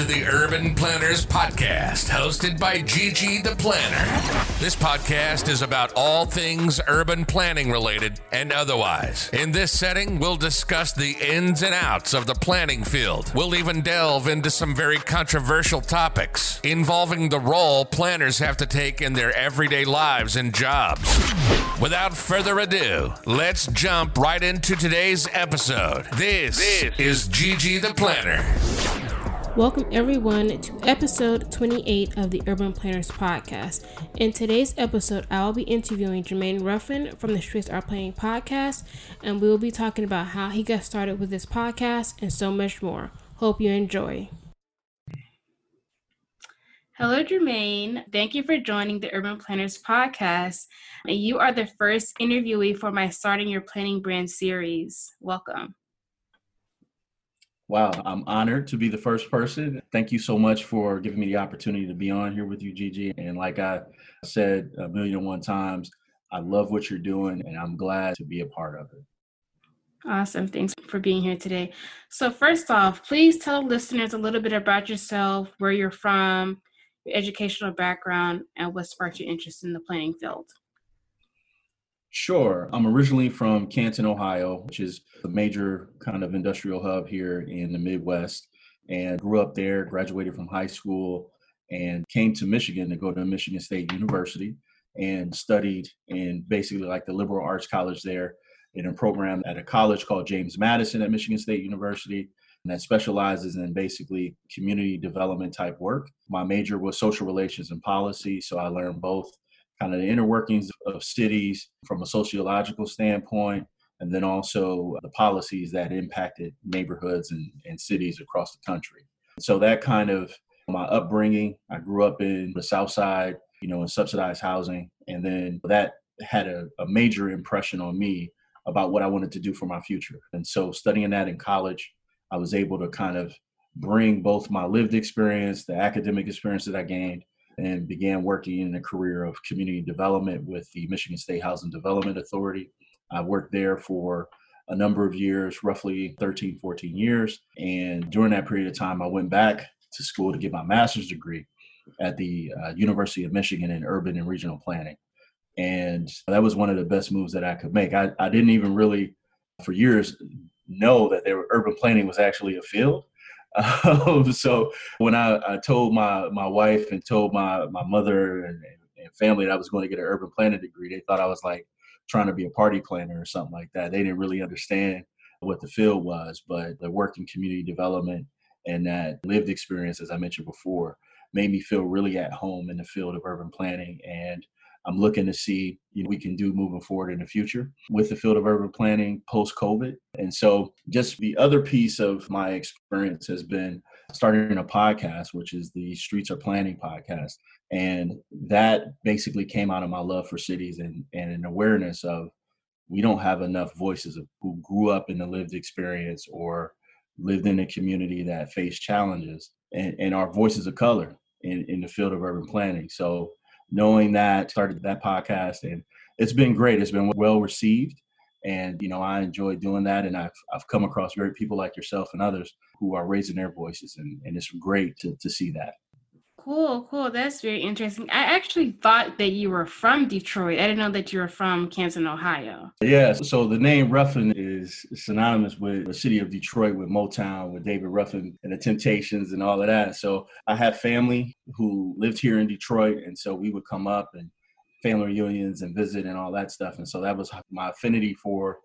to the Urban Planners Podcast, hosted by Gigi the Planner. This podcast is about all things urban planning related and otherwise. In this setting, we'll discuss the ins and outs of the planning field. We'll even delve into some very controversial topics involving the role planners have to take in their everyday lives and jobs. Without further ado, let's jump right into today's episode. This, this is Gigi the Planner. Welcome, everyone, to episode 28 of the Urban Planners Podcast. In today's episode, I will be interviewing Jermaine Ruffin from the Streets Are Planning podcast, and we will be talking about how he got started with this podcast and so much more. Hope you enjoy. Hello, Jermaine. Thank you for joining the Urban Planners Podcast. You are the first interviewee for my Starting Your Planning Brand series. Welcome. Wow, I'm honored to be the first person. Thank you so much for giving me the opportunity to be on here with you, Gigi. And like I said a million and one times, I love what you're doing and I'm glad to be a part of it. Awesome. Thanks for being here today. So, first off, please tell listeners a little bit about yourself, where you're from, your educational background, and what sparked your interest in the planning field. Sure. I'm originally from Canton, Ohio, which is the major kind of industrial hub here in the Midwest, and grew up there, graduated from high school, and came to Michigan to go to Michigan State University and studied in basically like the liberal arts college there in a program at a college called James Madison at Michigan State University and that specializes in basically community development type work. My major was social relations and policy, so I learned both kind of the inner workings of cities from a sociological standpoint, and then also the policies that impacted neighborhoods and, and cities across the country. So that kind of my upbringing, I grew up in the South Side, you know, in subsidized housing, and then that had a, a major impression on me about what I wanted to do for my future. And so studying that in college, I was able to kind of bring both my lived experience, the academic experience that I gained, and began working in a career of community development with the Michigan State Housing Development Authority. I worked there for a number of years, roughly 13, 14 years. And during that period of time, I went back to school to get my master's degree at the uh, University of Michigan in urban and regional planning. And that was one of the best moves that I could make. I, I didn't even really, for years, know that there, urban planning was actually a field. Um, so when I, I, told my my wife and told my my mother and, and, family that I was going to get an urban planning degree, they thought I was like trying to be a party planner or something like that. They didn't really understand what the field was, but the work in community development and that lived experience, as I mentioned before, made me feel really at home in the field of urban planning and I'm looking to see you know, we can do moving forward in the future with the field of urban planning post COVID. And so, just the other piece of my experience has been starting a podcast, which is the Streets Are Planning podcast. And that basically came out of my love for cities and, and an awareness of we don't have enough voices of who grew up in the lived experience or lived in a community that faced challenges and, and our voices of color in, in the field of urban planning. So knowing that, started that podcast, and it's been great. It's been well received, and you know I enjoy doing that. And I've I've come across great people like yourself and others who are raising their voices, and and it's great to to see that. Cool, cool. That's very interesting. I actually thought that you were from Detroit. I didn't know that you were from Canton, Ohio. Yeah, so the name Ruffin is synonymous with the city of Detroit, with Motown, with David Ruffin and the Temptations and all of that. So I have family who lived here in Detroit, and so we would come up and family reunions and visit and all that stuff. And so that was my affinity for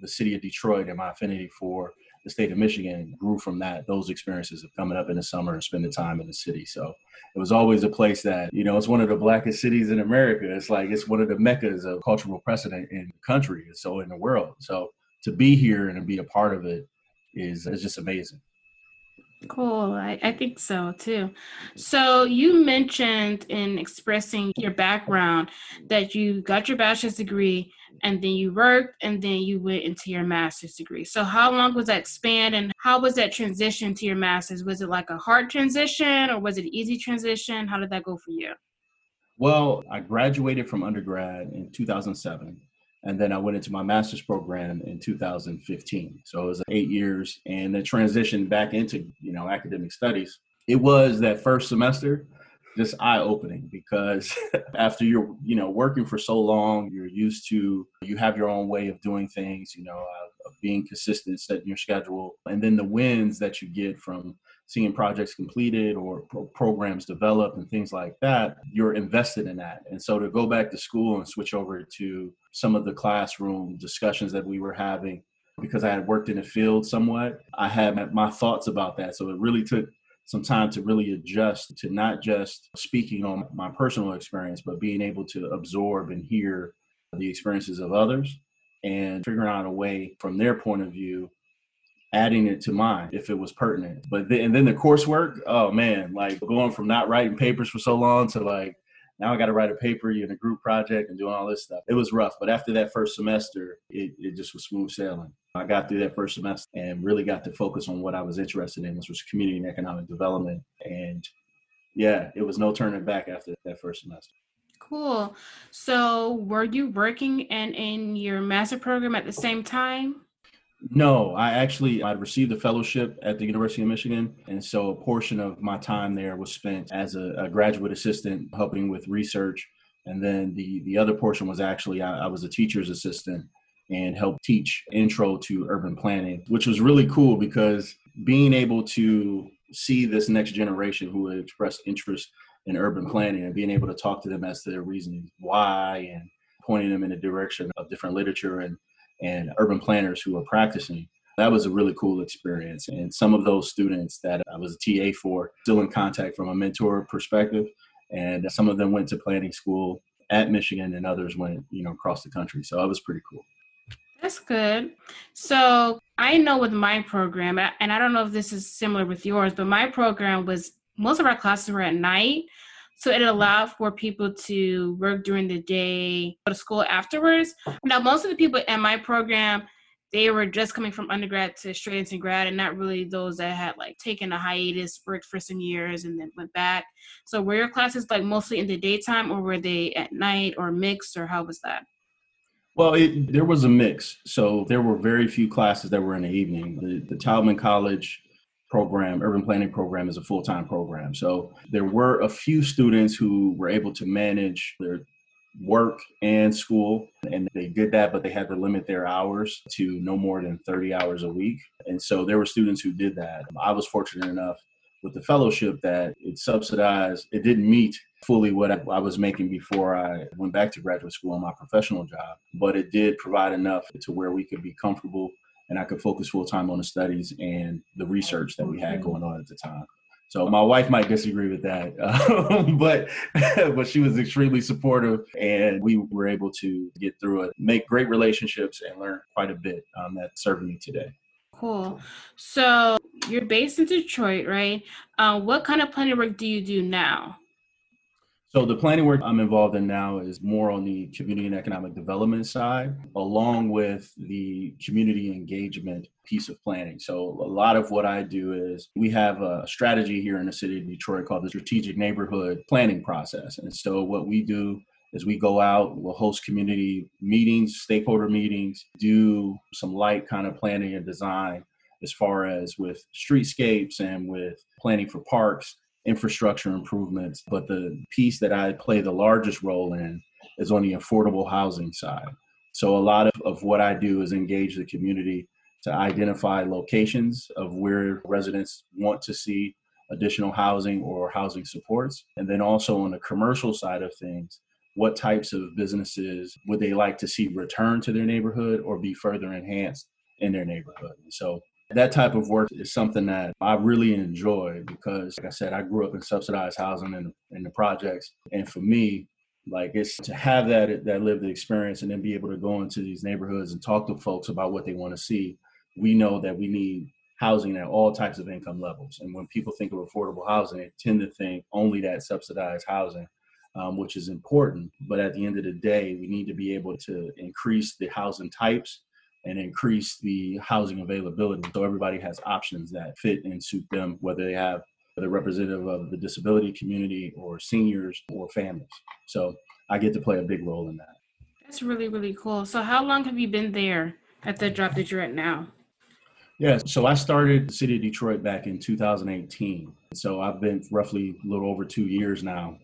the city of Detroit and my affinity for the state of Michigan grew from that, those experiences of coming up in the summer and spending time in the city. So it was always a place that, you know, it's one of the blackest cities in America. It's like it's one of the meccas of cultural precedent in the country and so in the world. So to be here and to be a part of it is, is just amazing. Cool. I, I think so too. So, you mentioned in expressing your background that you got your bachelor's degree and then you worked and then you went into your master's degree. So, how long was that span and how was that transition to your master's? Was it like a hard transition or was it an easy transition? How did that go for you? Well, I graduated from undergrad in 2007 and then I went into my master's program in 2015. So it was eight years, and the transition back into you know academic studies it was that first semester just eye opening because after you're you know working for so long you're used to you have your own way of doing things you know uh, of being consistent setting your schedule and then the wins that you get from seeing projects completed or pro- programs developed and things like that you're invested in that and so to go back to school and switch over to some of the classroom discussions that we were having because I had worked in the field somewhat, I had my thoughts about that. So it really took some time to really adjust to not just speaking on my personal experience, but being able to absorb and hear the experiences of others and figuring out a way from their point of view adding it to mine if it was pertinent. But then and then the coursework oh man like going from not writing papers for so long to like now I got to write a paper in a group project and doing all this stuff. It was rough, but after that first semester, it, it just was smooth sailing. I got through that first semester and really got to focus on what I was interested in, which was community and economic development. And yeah, it was no turning back after that first semester. Cool. So, were you working and in your master program at the same time? No, I actually I received a fellowship at the University of Michigan, and so a portion of my time there was spent as a, a graduate assistant helping with research, and then the the other portion was actually I, I was a teacher's assistant and helped teach intro to urban planning, which was really cool because being able to see this next generation who had expressed interest in urban planning and being able to talk to them as to their reasons why and pointing them in the direction of different literature and and urban planners who are practicing. That was a really cool experience. And some of those students that I was a TA for, still in contact from a mentor perspective. And some of them went to planning school at Michigan and others went, you know, across the country. So that was pretty cool. That's good. So I know with my program, and I don't know if this is similar with yours, but my program was most of our classes were at night. So it allowed for people to work during the day, go to school afterwards. Now, most of the people in my program, they were just coming from undergrad to straight into grad, and not really those that had like taken a hiatus, worked for some years, and then went back. So were your classes like mostly in the daytime, or were they at night, or mixed, or how was that? Well, it, there was a mix. So there were very few classes that were in the evening. The, the Taubman College program, urban planning program, is a full time program. So there were a few students who were able to manage their work and school, and they did that, but they had to limit their hours to no more than 30 hours a week. And so there were students who did that. I was fortunate enough with the fellowship that it subsidized, it didn't meet fully what I, was making before I went back to graduate school on my professional job, but it did provide enough to where we could be comfortable and I could focus full time on the studies and the research that we had going on at the time. So my wife might disagree with that, but but she was extremely supportive, and we were able to get through it, make great relationships, and learn quite a bit um, that's serving me today. Cool. So you're based in Detroit, right? Uh, what kind of planning work do you do now? So the planning work I'm involved in now is more on the community and economic development side, along with the community engagement piece of planning. So a lot of what I do is we have a strategy here in the city of Detroit called the strategic neighborhood planning process. And so what we do is we go out, we'll host community meetings, stakeholder meetings, do some light kind of planning and design as far as with streetscapes and with planning for parks infrastructure improvements. But the piece that I play the largest role in is on the affordable housing side. So a lot of, of what I do is engage the community to identify locations of where residents want to see additional housing or housing supports. And then also on the commercial side of things, what types of businesses would they like to see return to their neighborhood or be further enhanced in their neighborhood? And so that type of work is something that I really enjoy because, like I said, I grew up in subsidized housing and in the projects. And for me, like it's to have that that lived experience and then be able to go into these neighborhoods and talk to folks about what they want to see. We know that we need housing at all types of income levels. And when people think of affordable housing, they tend to think only that subsidized housing, um, which is important. But at the end of the day, we need to be able to increase the housing types and increase the housing availability so everybody has options that fit and suit them, whether they have the representative of the disability community or seniors or families. So I get to play a big role in that. That's really, really cool. So how long have you been there at the job that you're at now? Yeah, so I started the city of Detroit back in 2018. So I've been roughly a little over two years now.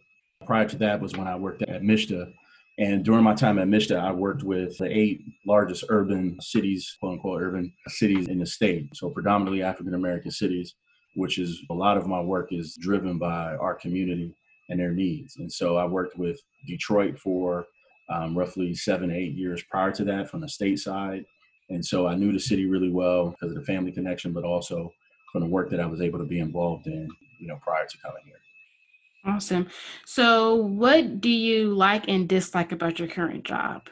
Prior to that was when I worked at MSHDA. And during my time at MSHDA, I worked with the eight largest urban cities, quote unquote, urban cities in the state. So predominantly African American cities, which is a lot of my work is driven by our community and their needs. And so I worked with Detroit for um, roughly seven, eight years prior to that from the state side. And so I knew the city really well because of the family connection, but also from the work that I was able to be involved in, you know, prior to coming here. Awesome. So, what do you like and dislike about your current job?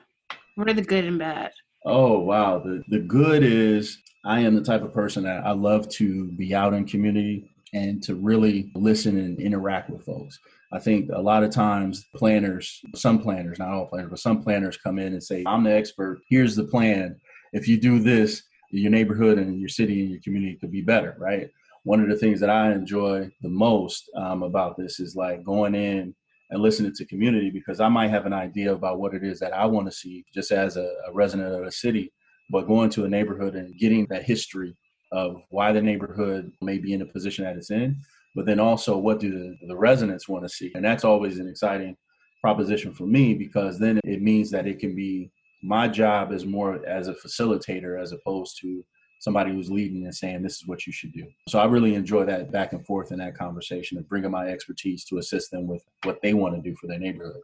What are the good and bad? Oh, wow. The, the good is I am the type of person that I love to be out in community and to really listen and interact with folks. I think a lot of times planners, some planners, not all planners, but some planners come in and say, I'm the expert. Here's the plan. If you do this, your neighborhood and your city and your community could be better, right? One of the things that I enjoy the most um, about this is like going in and listening to community because I might have an idea about what it is that I want to see just as a, a resident of a city, but going to a neighborhood and getting that history of why the neighborhood may be in the position that it's in but then also what do the, the residents want to see? And that's always an exciting proposition for me because then it means that it can be my job is more as a facilitator as opposed to somebody who's leading and saying this is what you should do. So I really enjoy that back and forth in that conversation and bringing my expertise to assist them with what they want to do for their neighborhood.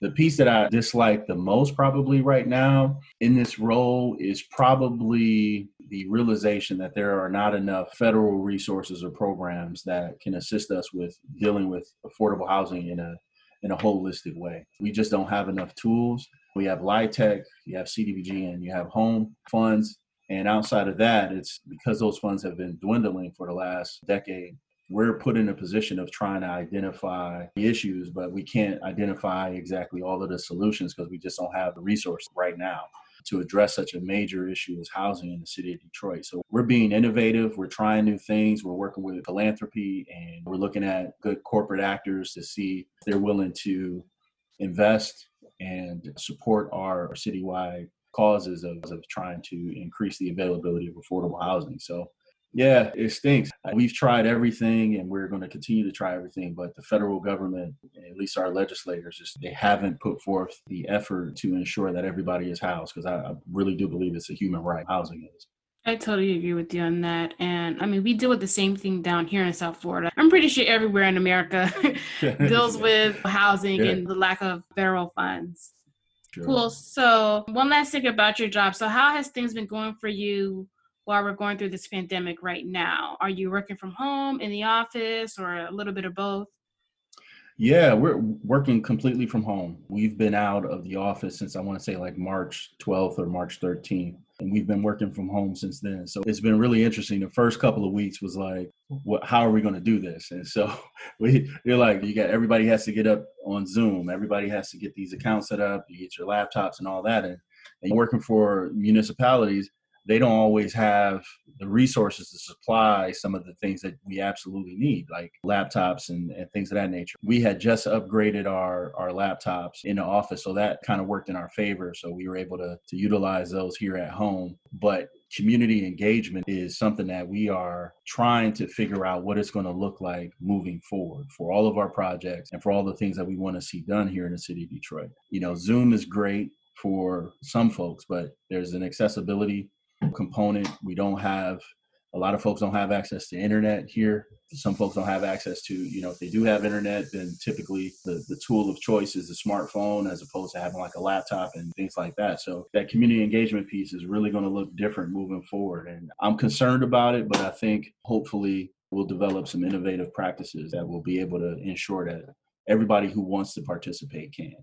The piece that I dislike the most probably right now in this role is probably the realization that there are not enough federal resources or programs that can assist us with dealing with affordable housing in a in a holistic way. We just don't have enough tools. We have LIHTC, you have CDBG, and you have home funds. And outside of that, it's because those funds have been dwindling for the last decade we're put in a position of trying to identify the issues, but we can't identify exactly all of the solutions because we just don't have the resources right now to address such a major issue as housing in the city of Detroit. So we're being innovative, we're trying new things, we're working with philanthropy, and we're looking at good corporate actors to see if they're willing to invest and support our citywide causes of, of trying to increase the availability of affordable housing. So yeah, it stinks. We've tried everything and we're going to continue to try everything, but the federal government, at least our legislators, just they haven't put forth the effort to ensure that everybody is housed because I, I really do believe it's a human right. Housing is. I totally agree with you on that. And I mean, we deal with the same thing down here in South Florida. I'm pretty sure everywhere in America deals with housing yeah. and the lack of federal funds. Sure. Cool. So, one last thing about your job. So, how has things been going for you while we're going through this pandemic right now? Are you working from home, in the office, or a little bit of both? Yeah, we're working completely from home. We've been out of the office since I want to say like March 12th or March 13th. And we've been working from home since then. So it's been really interesting. The first couple of weeks was like, what, how are we going to do this? And so we, you're like, you got everybody has to get up on Zoom. Everybody has to get these accounts set up. You get your laptops and all that. And, and working for municipalities, they don't always have the resources to supply some of the things that we absolutely need, like laptops and, and things of that nature. We had just upgraded our, our laptops in the office, so that kind of worked in our favor. So we were able to, to utilize those here at home. But community engagement is something that we are trying to figure out what it's going to look like moving forward for all of our projects and for all the things that we want to see done here in the city of Detroit. You know, Zoom is great for some folks, but there's an accessibility component. We don't have a lot of folks don't have access to internet here. Some folks don't have access to, you know, if they do have internet, then typically the, the tool of choice is the smartphone as opposed to having like a laptop and things like that. So that community engagement piece is really going to look different moving forward. And I'm concerned about it, but I think hopefully we'll develop some innovative practices that will be able to ensure that everybody who wants to participate can.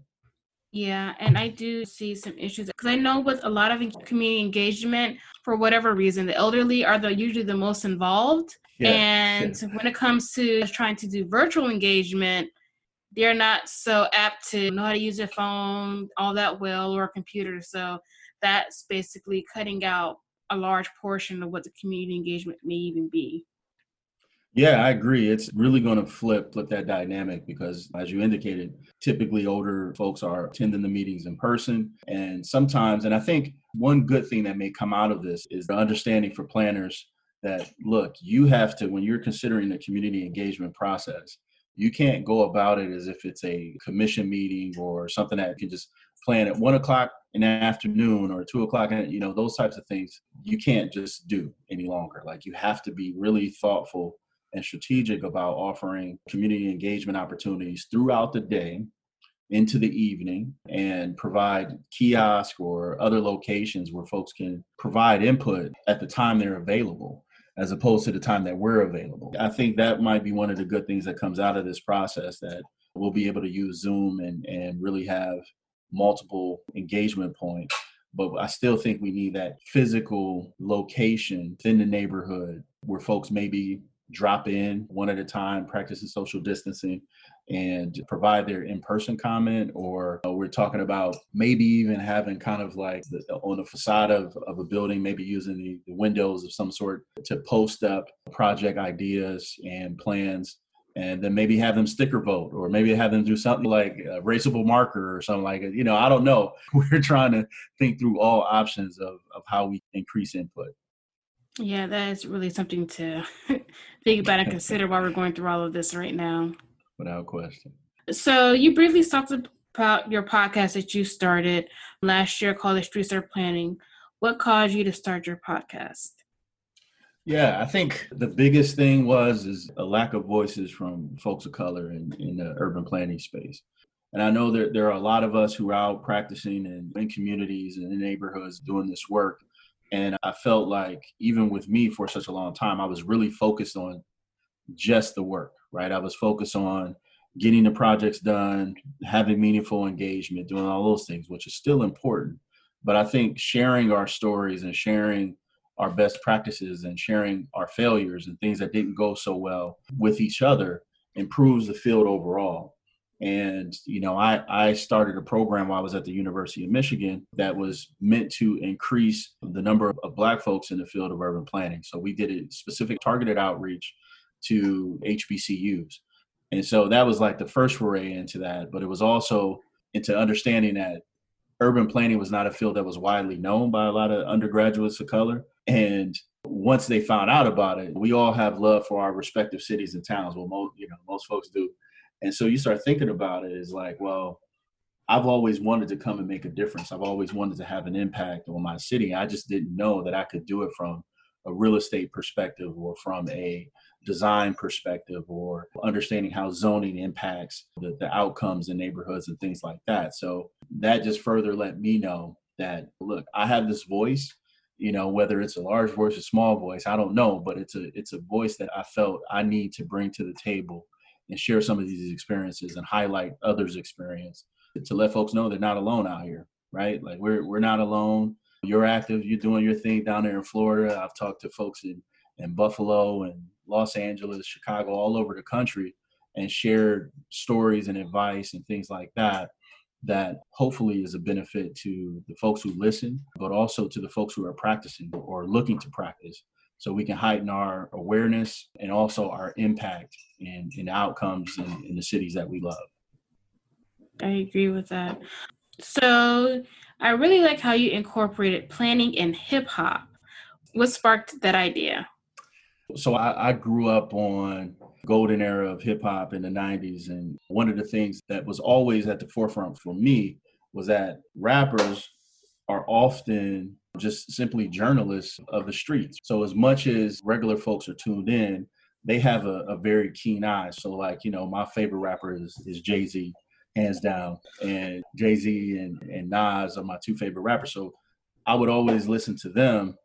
Yeah, and I do see some issues because I know with a lot of community engagement, for whatever reason, the elderly are the usually the most involved. Yeah, and yeah. when it comes to trying to do virtual engagement, they're not so apt to know how to use their phone all that well or a computer. So that's basically cutting out a large portion of what the community engagement may even be. Yeah, I agree. It's really going to flip flip that dynamic because, as you indicated, typically older folks are attending the meetings in person, and sometimes, and I think one good thing that may come out of this is the understanding for planners that look, you have to when you're considering the community engagement process, you can't go about it as if it's a commission meeting or something that can just plan at one o'clock in the afternoon or two o'clock and you know those types of things you can't just do any longer like you have to be really thoughtful and strategic about offering community engagement opportunities throughout the day into the evening and provide kiosk or other locations where folks can provide input at the time they're available as opposed to the time that we're available. I think that might be one of the good things that comes out of this process that we'll be able to use Zoom and, and really have multiple engagement points. But I still think we need that physical location in the neighborhood where folks maybe drop in one at a time, practicing social distancing, and provide their in-person comment or uh, we're talking about maybe even having kind of like the, on the facade of, of a building maybe using the, the windows of some sort to post up project ideas and plans and then maybe have them sticker vote or maybe have them do something like a raceable marker or something like it you know i don't know. We're trying to think through all options of, of how we increase input yeah, that is really something to think about and consider while we're going through all of this right now. Without question. So you briefly talked about your podcast that you started last year called The Streets Are Planning. What caused you to start your podcast? Yeah, I think the biggest thing was is a lack of voices from folks of color in, in the urban planning space. And I know that there are a lot of us who are out practicing in, in communities and in neighborhoods doing this work. And I felt like even with me for such a long time, I was really focused on just the work, right? I was focused on getting the projects done, having meaningful engagement, doing all those things, which is still important. But I think sharing our stories and sharing our best practices and sharing our failures and things that didn't go so well with each other improves the field overall. And, you know, I, I started a program while I was at the University of Michigan that was meant to increase the number of black folks in the field of urban planning. So we did a specific targeted outreach to HBCUs. And so that was like the first foray into that. But it was also into understanding that urban planning was not a field that was widely known by a lot of undergraduates of color. And once they found out about it, we all have love for our respective cities and towns. Well, most, you know, most folks do and so you start thinking about it is like, well, I've always wanted to come and make a difference. I've always wanted to have an impact on my city. I just didn't know that I could do it from a real estate perspective or from a design perspective or understanding how zoning impacts the, the outcomes in neighborhoods and things like that. So that just further let me know that look, I have this voice, you know, whether it's a large voice or small voice, I don't know, but it's a it's a voice that I felt I need to bring to the table and share some of these experiences and highlight others' experience to let folks know they're not alone out here, right? Like we're we're not alone. You're active. You're doing your thing down there in Florida. I've talked to folks in in Buffalo and Los Angeles, Chicago, all over the country, and shared stories and advice and things like that. That hopefully is a benefit to the folks who listen, but also to the folks who are practicing or looking to practice so we can heighten our awareness and also our impact in, in outcomes in, in the cities that we love. I agree with that. So I really like how you incorporated planning and hip hop. What sparked that idea? So I, I, grew up on golden era of hip hop in the 90s. And one of the things that was always at the forefront for me was that rappers are often just simply journalists of the streets. So as much as regular folks are tuned in, they have a, a very keen eye. So like, you know, my favorite rapper is, is Jay-Z, hands down. And Jay-Z and, and Nas are my two favorite rappers. So I would always listen to them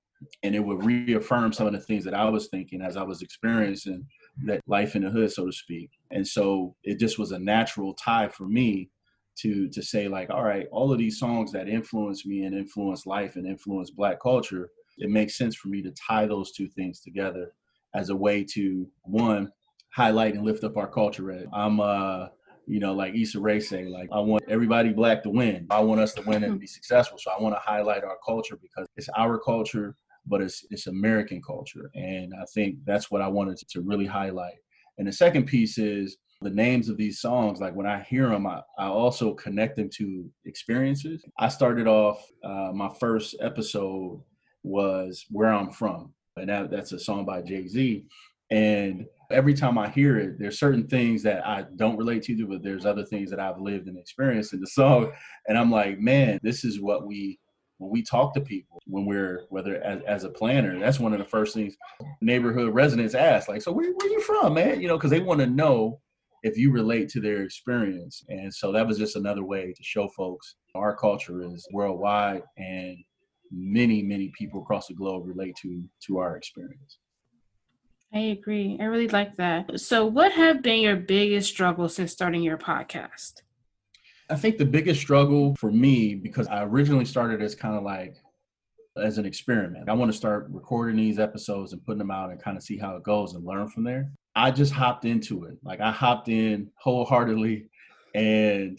and it would reaffirm some of the things that I was thinking as I was experiencing that life in the hood, so to speak. And so it just was a natural tie for me to to say like all right all of these songs that influence me and influence life and influence black culture it makes sense for me to tie those two things together as a way to one highlight and lift up our culture. I'm uh you know like Issa Rae say like i want everybody black to win. I want us to win and be successful. So i want to highlight our culture because it's our culture but it's it's American culture, and I think that's what I wanted to really highlight. And the second piece is the names of these songs. Like when I hear them, I, I also connect them to experiences. I started off uh, my first episode was "Where I'm From," and that, that's a song by Jay Z. And every time I hear it, there's certain things that I don't relate to, but there's other things that I've lived and experienced in the song. And I'm like, man, this is what we when we talk to people when we're whether as, as a planner that's one of the first things neighborhood residents ask like so where, where you from man you know because they want to know if you relate to their experience and so that was just another way to show folks our culture is worldwide and many many people across the globe relate to to our experience I agree. I really like that. So, what have been your biggest struggles since starting your podcast? I think the biggest struggle for me, because I originally started as kind of like as an experiment. I want to start recording these episodes and putting them out and kind of see how it goes and learn from there. I just hopped into it. Like I hopped in wholeheartedly and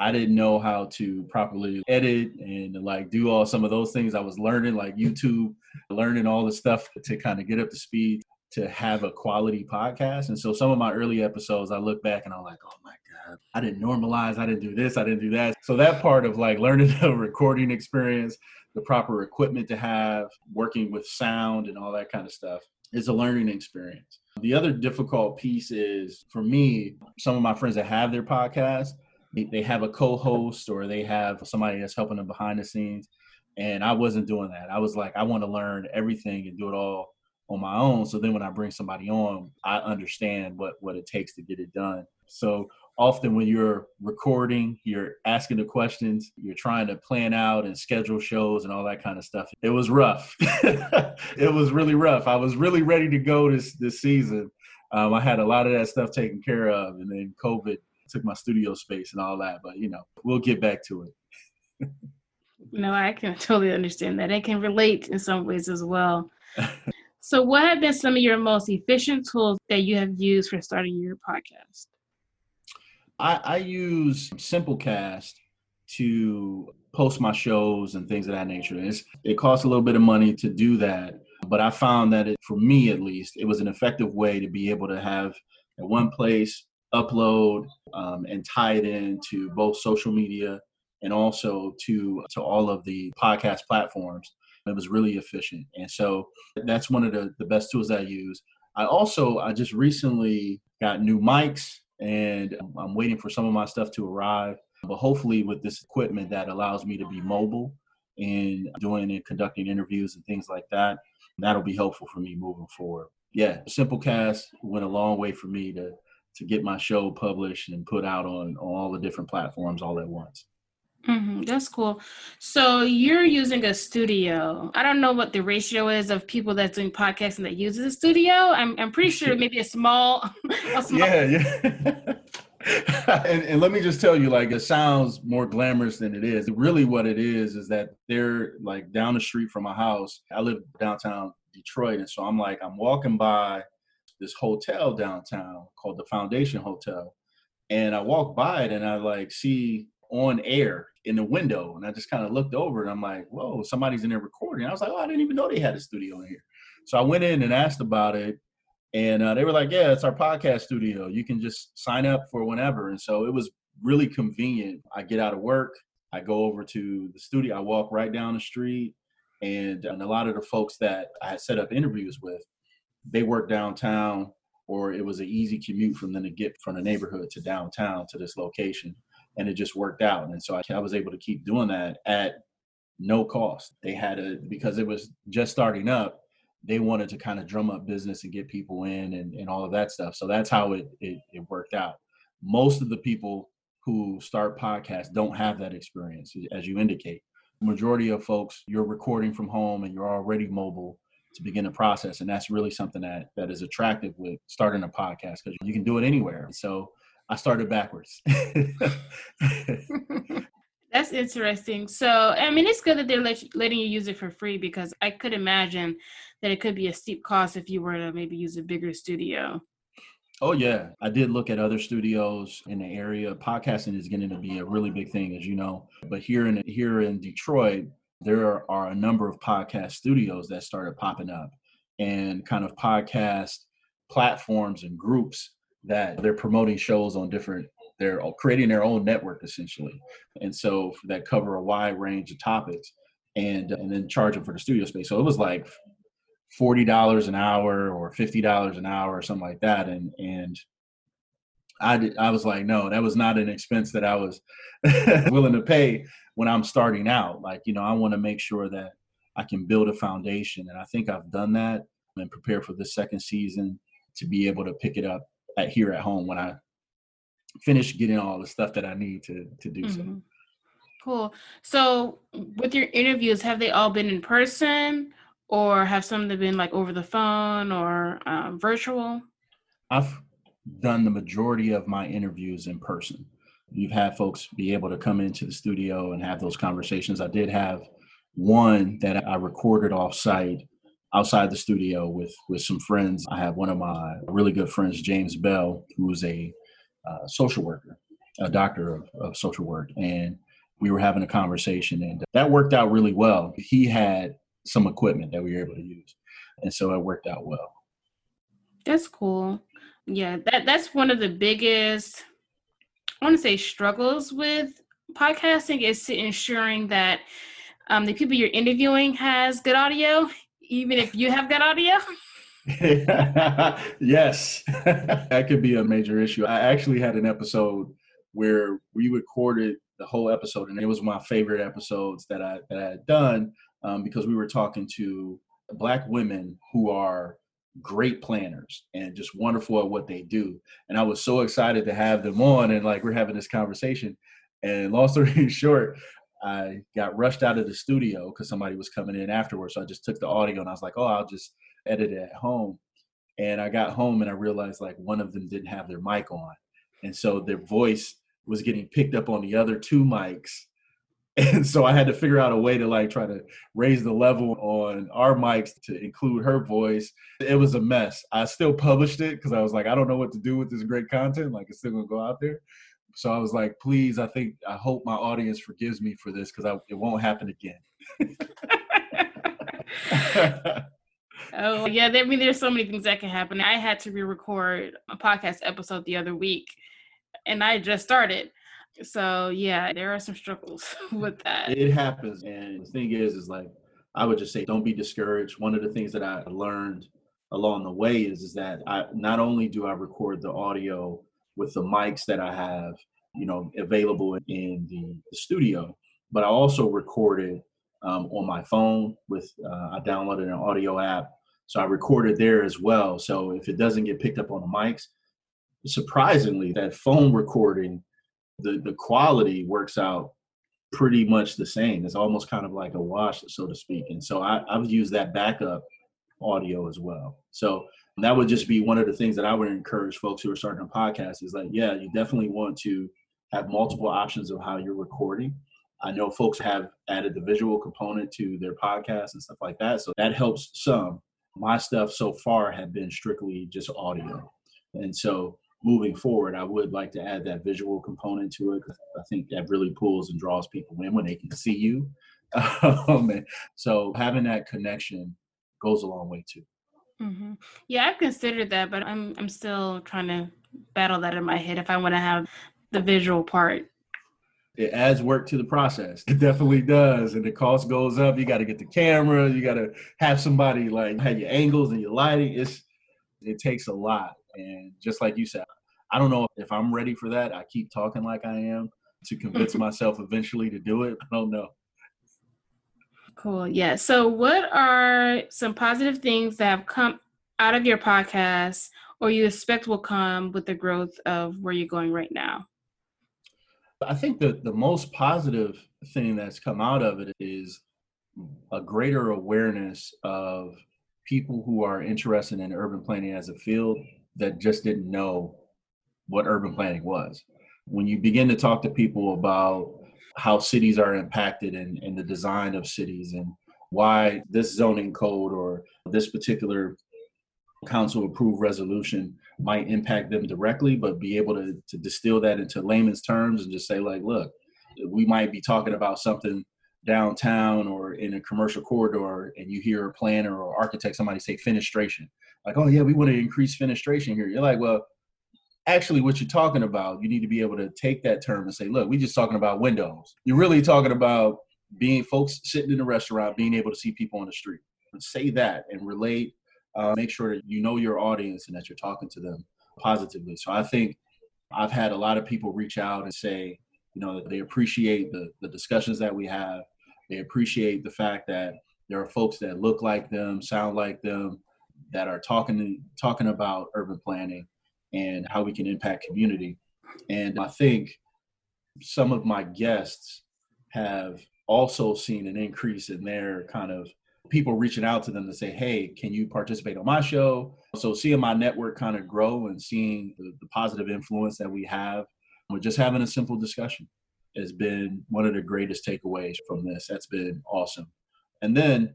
I didn't know how to properly edit and like do all some of those things. I was learning like YouTube, learning all the stuff to kind of get up to speed to have a quality podcast. And so some of my early episodes, I look back and I'm like, oh my God, I didn't normalize, I didn't do this, I didn't do that. So that part of like learning the recording experience, the proper equipment to have, working with sound and all that kind of stuff is a learning experience. The other difficult piece is for me, some of my friends that have their podcast, they have a co-host or they have somebody that's helping them behind the scenes. And I wasn't doing that. I was like, I want to learn everything and do it all on my own. So then when I bring somebody on, I understand what what it takes to get it done. So often when you're recording, you're asking the questions, you're trying to plan out and schedule shows and all that kind of stuff. It was rough. it was really rough. I was really ready to go this this season. Um, I had a lot of that stuff taken care of, and then COVID took my studio space and all that. But you know, we'll get back to it. no, I can totally understand that. I can relate in some ways as well. So, what have been some of your most efficient tools that you have used for starting your podcast? I, I use Simplecast to post my shows and things of that nature. It's, it costs a little bit of money to do that, but I found that it, for me at least, it was an effective way to be able to have at one place upload um, and tie it into both social media and also to to all of the podcast platforms it was really efficient. And so that's one of the, the best tools I use. I also, I just recently got new mics and I'm waiting for some of my stuff to arrive. But hopefully, with this equipment that allows me to be mobile and doing and conducting interviews and things like that, that'll be helpful for me moving forward. Yeah, Simplecast went a long way for me to to get my show published and put out on, on all the different platforms all at once. Mm-hmm, that's cool. So you're using a studio. I don't know what the ratio is of people that's doing podcasts and that uses a studio. I'm I'm pretty sure maybe a small, a small Yeah, yeah. and, and let me just tell you, like it sounds more glamorous than it is. Really, what it is is that they're like down the street from my house. I live downtown Detroit, and so I'm like I'm walking by this hotel downtown called the Foundation Hotel, and I walk by it and I like see on air in the window. And I just kind of looked over and I'm like, whoa, somebody's in there recording. I was like, oh, I didn't even know they had a studio in here. So I went in and asked about it. And uh, they were like, yeah, it's our podcast studio. You can just sign up for whenever. And so it was really convenient. I get out of work, I go over to the studio, I walk right down the street. And, and a lot of the folks that I had set up interviews with, they work downtown or it was an easy commute from them to get from the neighborhood to downtown to this location and it just worked out. And so I, I was able to keep doing that at no cost. They had a because it was just starting up. They wanted to kind of drum up business and get people in and, and all of that stuff. So that's how it, it, it worked out. Most of the people who start podcasts don't have that experience, as you indicate. Majority of folks, you're recording from home and you're already mobile to begin the process, and that's really something that that is attractive with starting a podcast because you can do it anywhere. So I started backwards. That's interesting. So, I mean, it's good that they're let, letting you use it for free because I could imagine that it could be a steep cost if you were to maybe use a bigger studio. Oh yeah, I did look at other studios in the area. Podcasting is getting to be a really big thing, as you know. But here in here in Detroit, there are a number of podcast studios that started popping up and kind of podcast platforms and groups that they're promoting shows on different they're creating their own network essentially and so that cover a wide range of topics and and then charge them for the studio space so it was like $40 an hour or $50 an hour or something like that and and I did, I was like, no, that was not an expense that I was willing to pay when I'm starting out. Like, you know, I want to make sure that I can build a foundation. And I think I've done that and prepare for the second season to be able to pick it up at here at home when I finish getting all the stuff that I need to to do mm-hmm. so. Cool. So with your interviews, have they all been in person or have some of them been like over the phone or um, virtual? I've done the majority of my interviews in person. You've had folks be able to come into the studio and have those conversations. I did have one that I recorded off site outside the studio with with some friends. I have one of my really good friends, James Bell, who's a uh, social worker, a doctor of, of social work, and we were having a conversation, and that worked out really well. He had some equipment that we were able to use, and so it worked out well. That's cool. Yeah, that that's one of the biggest I want to say struggles with podcasting is ensuring that um, the people you're interviewing has good audio, even if you have that audio. yes, that could be a major issue. I actually had an episode where we recorded the whole episode, and it was my favorite episodes that I that I had done um, because we were talking to black women who are great planners and just wonderful at what they do. And I was so excited to have them on and like we're having this conversation. And long story short, I got rushed out of the studio because somebody was coming in afterwards. So I just took the audio and I was like, oh, I'll just edit it at home. And I got home and I realized like one of them didn't have their mic on. And so their voice was getting picked up on the other two mics and so I had to figure out a way to like try to raise the level on our mics to include her voice. It was a mess. I still published it because I was like, I don't know what to do with this great content. Like it's still gonna go out there. So I was like, please, I think I hope my audience forgives me for this because it won't happen again. oh yeah, I mean, there's so many things that can happen. I had to re-record a podcast episode the other week, and I just started so yeah, there are some struggles with that. It happens. And the thing is, is like I would just say don't be discouraged. One of the things that I learned along the way is is that I not only do I record the audio with the mics that I have, you know, available in the, the studio, but I also recorded um, on my phone with uh, I downloaded an audio app, so I recorded there as well. So if it doesn't get picked up on the mics, surprisingly, that phone recording the the quality works out pretty much the same. It's almost kind of like a wash, so to speak. And so I, I would use that backup audio as well. So that would just be one of the things that I would encourage folks who are starting a podcast is like, yeah, you definitely want to have multiple options of how you're recording. I know folks have added the visual component to their podcast and stuff like that. So that helps some. My stuff so far have been strictly just audio. And so moving forward, I would like to add that visual component to it because I think that really pulls and draws people in when they can see you. Um, so having that connection goes a long way too. Mm-hmm. Yeah, I've considered that, but I'm I'm still trying to battle that in my head if I want to have the visual part. It adds work to the process. It definitely does, and the cost goes up. You got to get the camera. You got to have somebody like have your angles and your lighting. It's it takes a lot and just like you said, I don't know if I'm ready for that. I keep talking like I am to convince myself eventually to do it. I don't know. Cool. Yeah. So, what are some positive things that have come out of your podcast or you expect will come with the growth of where you're going right now? I think that the most positive thing that's come out of it is a greater awareness of people who are interested in urban planning as a field that just didn't know what urban planning was. When you begin to talk to people about how cities are impacted and, and the design of cities and why this zoning code or this particular council approved resolution might impact them directly, but be able to, to distill that into layman's terms and just say, like, look, we might be talking about something downtown or in a commercial corridor and you hear a planner or architect somebody say fenestration. Like oh yeah we want to increase fenestration here. You're like well actually what you're talking about you need to be able to take that term and say look we're just talking about windows. You're really talking about being folks sitting in a restaurant being able to see people on the street. Say that and relate uh, make sure that you know your audience and that you're talking to them positively. So i think i've had a lot of people reach out and say you know they appreciate the, the discussions that we have. They appreciate the fact that there are folks that look like them sound like them that are talking talking about urban planning and how we can impact community and i think some of my guests have also seen an increase in their kind of people reaching out to them to say hey can you participate on my show so seeing my network kind of grow and seeing the, the positive influence that we have we're just having a simple discussion has been one of the greatest takeaways from this. That's been awesome. And then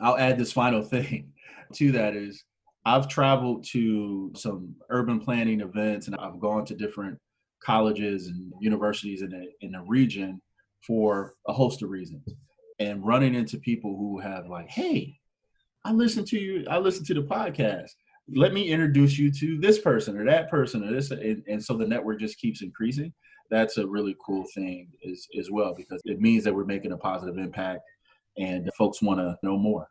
I'll add this final thing to that is I've traveled to some urban planning events and I've gone to different colleges and universities in the in the region for a host of reasons. And running into people who have like, hey, I listen to you, I listen to the podcast. Let me introduce you to this person or that person or this and, and, so the network just keeps increasing. That's a really cool thing as, as well because it means that we're making a positive impact and folks want to know more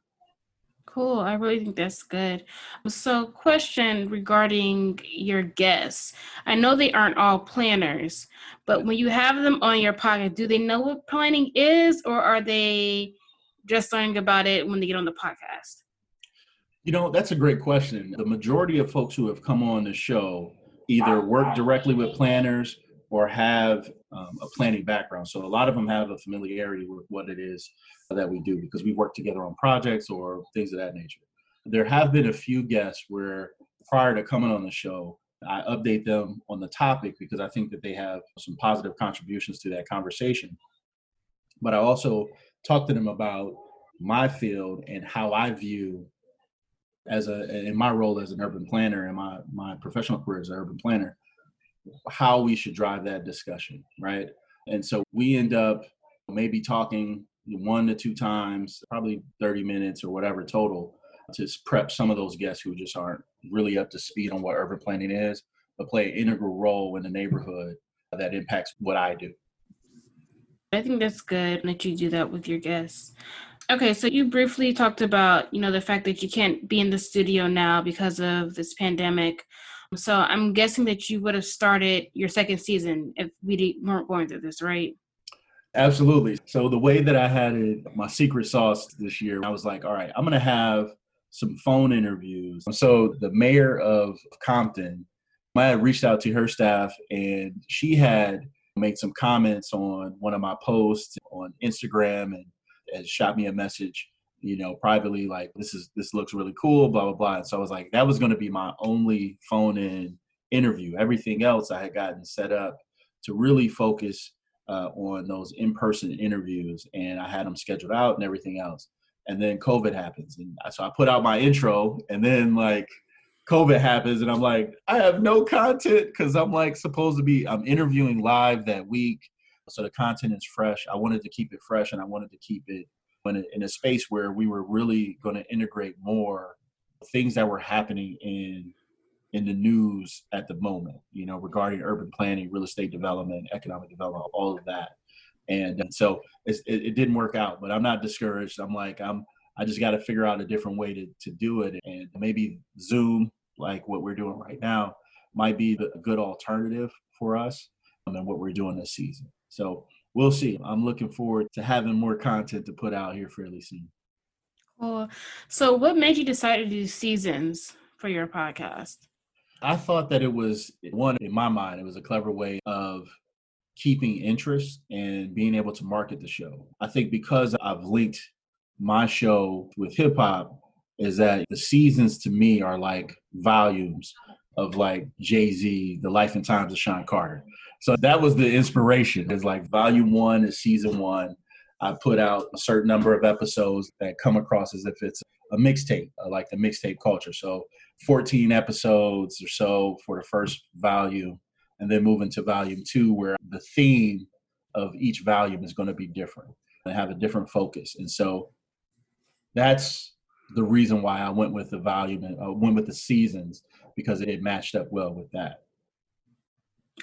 Cool. I really think that's good. So, question regarding your guests. I know they aren't all planners, but when you have them on your podcast, do they know what planning is or are they just learning about it when they get on the podcast? You know, that's a great question. The majority of folks who have come on the show either work directly with planners or have um, a planning background. So a lot of them have a familiarity with what it is that we do because we work together on projects or things of that nature. There have been a few guests where prior to coming on the show, I update them on the topic because I think that they have some positive contributions to that conversation. But I also talk to them about my field and how I view as a in my role as an urban planner and my my professional career as an urban planner how we should drive that discussion right and so we end up maybe talking one to two times probably 30 minutes or whatever total to prep some of those guests who just aren't really up to speed on what urban planning is but play an integral role in the neighborhood that impacts what i do I think that's good that you do that with your guests. Okay, so you briefly talked about, you know, the fact that you can't be in the studio now because of this pandemic. So I'm guessing that you would have started your second season if we weren't going through this, right? Absolutely. So the way that I had it, my secret sauce this year, I was like, all right, I'm going to have some phone interviews. So the mayor of Compton, I had reached out to her staff and she had made some comments on one of my posts on Instagram and has shot me a message, you know, privately, like this is this looks really cool, blah blah blah. And so I was like, that was going to be my only phone in interview. Everything else I had gotten set up to really focus uh, on those in person interviews, and I had them scheduled out and everything else. And then COVID happens, and so I put out my intro, and then like COVID happens, and I'm like, I have no content because I'm like supposed to be I'm interviewing live that week so the content is fresh. I wanted to keep it fresh and I wanted to keep it in a, in a space where we were really going to integrate more things that were happening in in the news at the moment, you know, regarding urban planning, real estate development, economic development, all of that. And, and so it, it didn't work out, but I'm not discouraged. I'm like, I'm, I just got to figure out a different way to, to do it. And maybe Zoom, like what we're doing right now, might be the good alternative for us um, and what we're doing this season. So we'll see. I'm looking forward to having more content to put out here fairly soon. Cool. So, what made you decide to do seasons for your podcast? I thought that it was one in my mind, it was a clever way of keeping interest and being able to market the show. I think because I've linked my show with hip hop, is that the seasons to me are like volumes of like Jay Z, The Life and Times of Sean Carter. So that was the inspiration. It's like volume one is season one. I put out a certain number of episodes that come across as if it's a mixtape, uh, like the mixtape culture. So 14 episodes or so for the first volume, and then moving to volume two, where the theme of each volume is going to be different. and have a different focus. And so that's the reason why I went with the volume and uh, went with the seasons because it matched up well with that.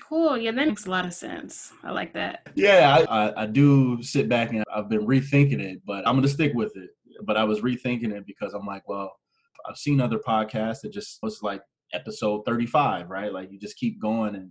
Cool. Yeah, that makes a lot of sense. I like that. Yeah, I, I, I do sit back and I've been rethinking it, but I'm going to stick with it. But I was rethinking it because I'm like, well, I've seen other podcasts that just was like episode 35, right? Like you just keep going and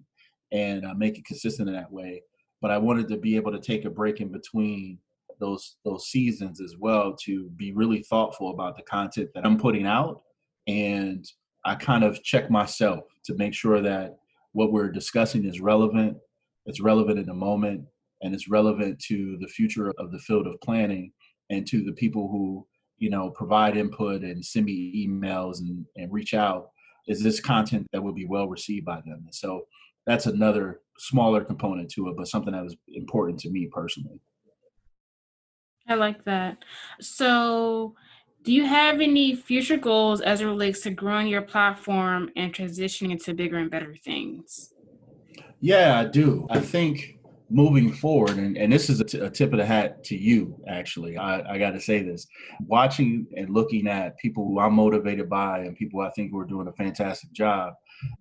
and uh, make it consistent in that way. But I wanted to be able to take a break in between those those seasons as well to be really thoughtful about the content that I'm putting out and I kind of check myself to make sure that what we're discussing is relevant, it's relevant in the moment, and it's relevant to the future of the field of planning and to the people who you know provide input and send me emails and, and reach out is this content that will be well received by them and so that's another smaller component to it but something that was important to me personally I like that. So, do you have any future goals as it relates to growing your platform and transitioning into bigger and better things? Yeah, I do. I think moving forward, and, and this is a, t- a tip of the hat to you, actually. I, I got to say this. Watching and looking at people who I'm motivated by and people I think who are doing a fantastic job,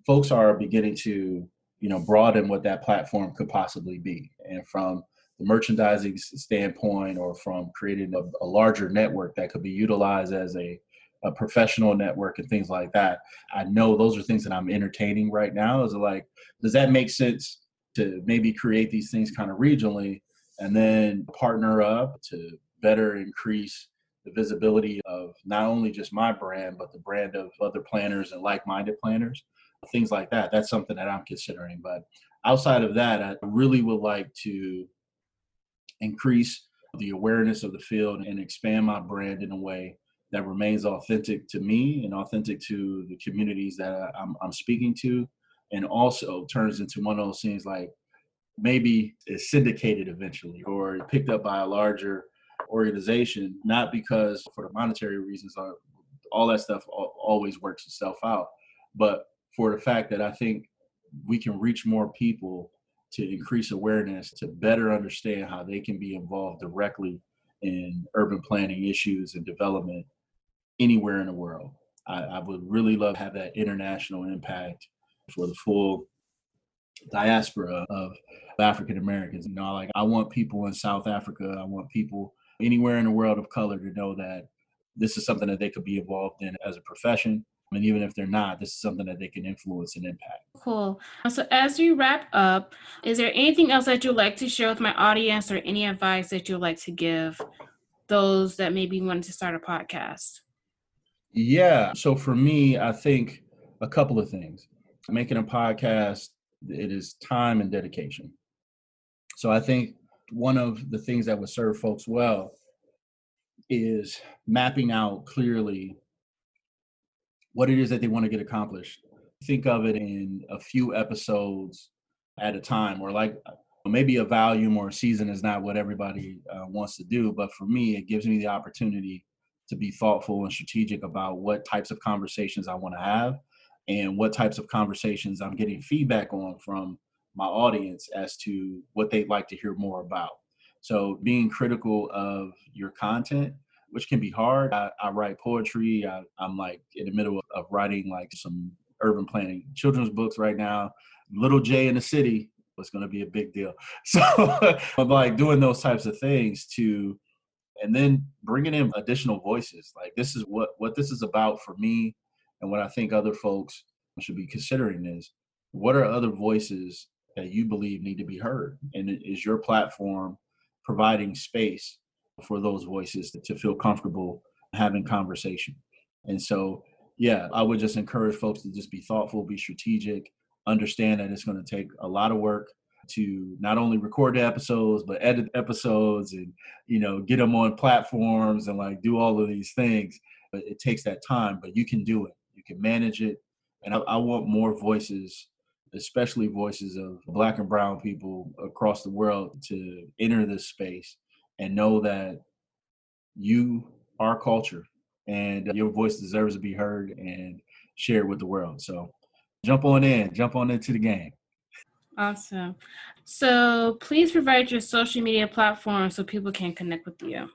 folks are beginning to, you know, broaden what that platform could possibly be. And from the merchandising standpoint or from creating a, a, larger network that could be utilized as a, a professional network and things like that. I know those are things that I'm entertaining right now. Is like, does that make sense to maybe create these things kind of regionally and then partner up to better increase the visibility of not only just my brand, but the brand of other planners and like minded planners, things like that. That's something that I'm considering. But outside of that, I really would like to increase the awareness of the field and expand my brand in a way that remains authentic to me and authentic to the communities that I'm, I'm speaking to. And also turns into one of those things like maybe it's syndicated eventually or picked up by a larger organization not because for the monetary reasons uh, all that stuff always works itself out but for the fact that i think we can reach more people to increase awareness to better understand how they can be involved directly in urban planning issues and development anywhere in the world. I, I would really love to have that international impact for the full diaspora of African Americans. You know, like I want people in South Africa, I want people anywhere in the world of color to know that this is something that they could be involved in as a profession and even if they're not, this is something that they can influence and impact. Cool. So, as we wrap up, is there anything else that you'd like to share with my audience or any advice that you'd like to give those that maybe wanted to start a podcast? Yeah. So, for me, I think a couple of things. Making a podcast, it is time and dedication. So, I think one of the things that would serve folks well is mapping out clearly what it is that they want to get accomplished. Think of it in a few episodes at a time, or like maybe a volume or a season is not what everybody uh, wants to do. But for me, it gives me the opportunity to be thoughtful and strategic about what types of conversations I want to have and what types of conversations I'm getting feedback on from my audience as to what they'd like to hear more about. So being critical of your content which can be hard. I, I write poetry. I, am like in the middle of writing like some urban planning children's books right now. Little J in the city was going to be a big deal. So I'm like doing those types of things to, and then bringing in additional voices. Like this is what what this is about for me, and what I think other folks should be considering is what are other voices that you believe need to be heard, and is your platform providing space for those voices to feel comfortable having conversation. And so, yeah, I would just encourage folks to just be thoughtful, be strategic, understand that it's going to take a lot of work to not only record the episodes but edit episodes and you know get them on platforms and like do all of these things. But it takes that time but you can do it. You can manage it. And I, I want more voices especially voices of black and brown people across the world to enter this space and know that you are culture and your voice deserves to be heard and shared with the world. So jump on in, jump on into the game. Awesome. So please provide your social media platform so people can connect with you.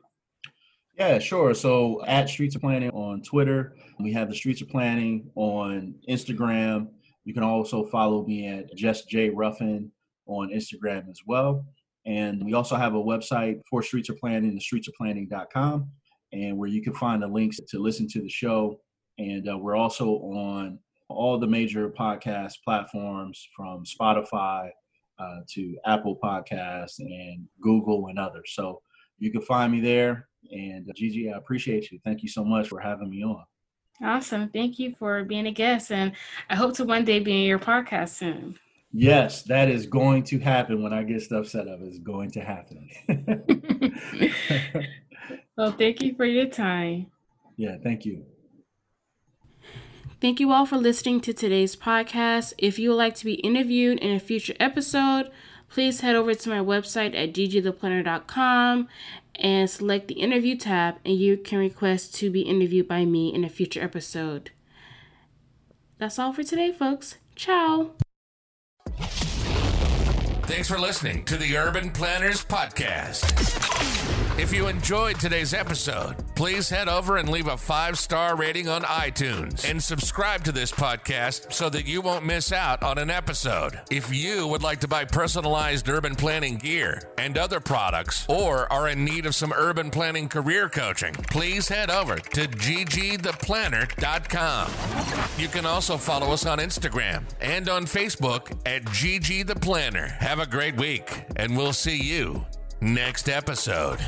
Yeah, sure. So at Streets are Planning on Twitter, we have the Streets are Planning on Instagram. You can also follow me at Just J Ruffin on Instagram as well. And we also have a website for Streets are Planning, the streetsareplanning.com, and where you can find the links to listen to the show. And uh, we're also on all the major podcast platforms from Spotify uh, to Apple Podcasts and Google and others. So you can find me there. And uh, Gigi, I appreciate you. Thank you so much for having me on. Awesome. Thank you for being a guest. And I hope to one day be in your podcast soon. Yes, that is going to happen when I get stuff set up. It's going to happen. well, thank you for your time. Yeah, thank you. Thank you all for listening to today's podcast. If you would like to be interviewed in a future episode, please head over to my website at ggtheplanner.com and select the interview tab, and you can request to be interviewed by me in a future episode. That's all for today, folks. Ciao. Thanks for listening to the Urban Planners Podcast. If you enjoyed today's episode, please head over and leave a five star rating on iTunes and subscribe to this podcast so that you won't miss out on an episode. If you would like to buy personalized urban planning gear and other products or are in need of some urban planning career coaching, please head over to ggtheplanner.com. You can also follow us on Instagram and on Facebook at GG the Planner. Have a great week, and we'll see you next episode.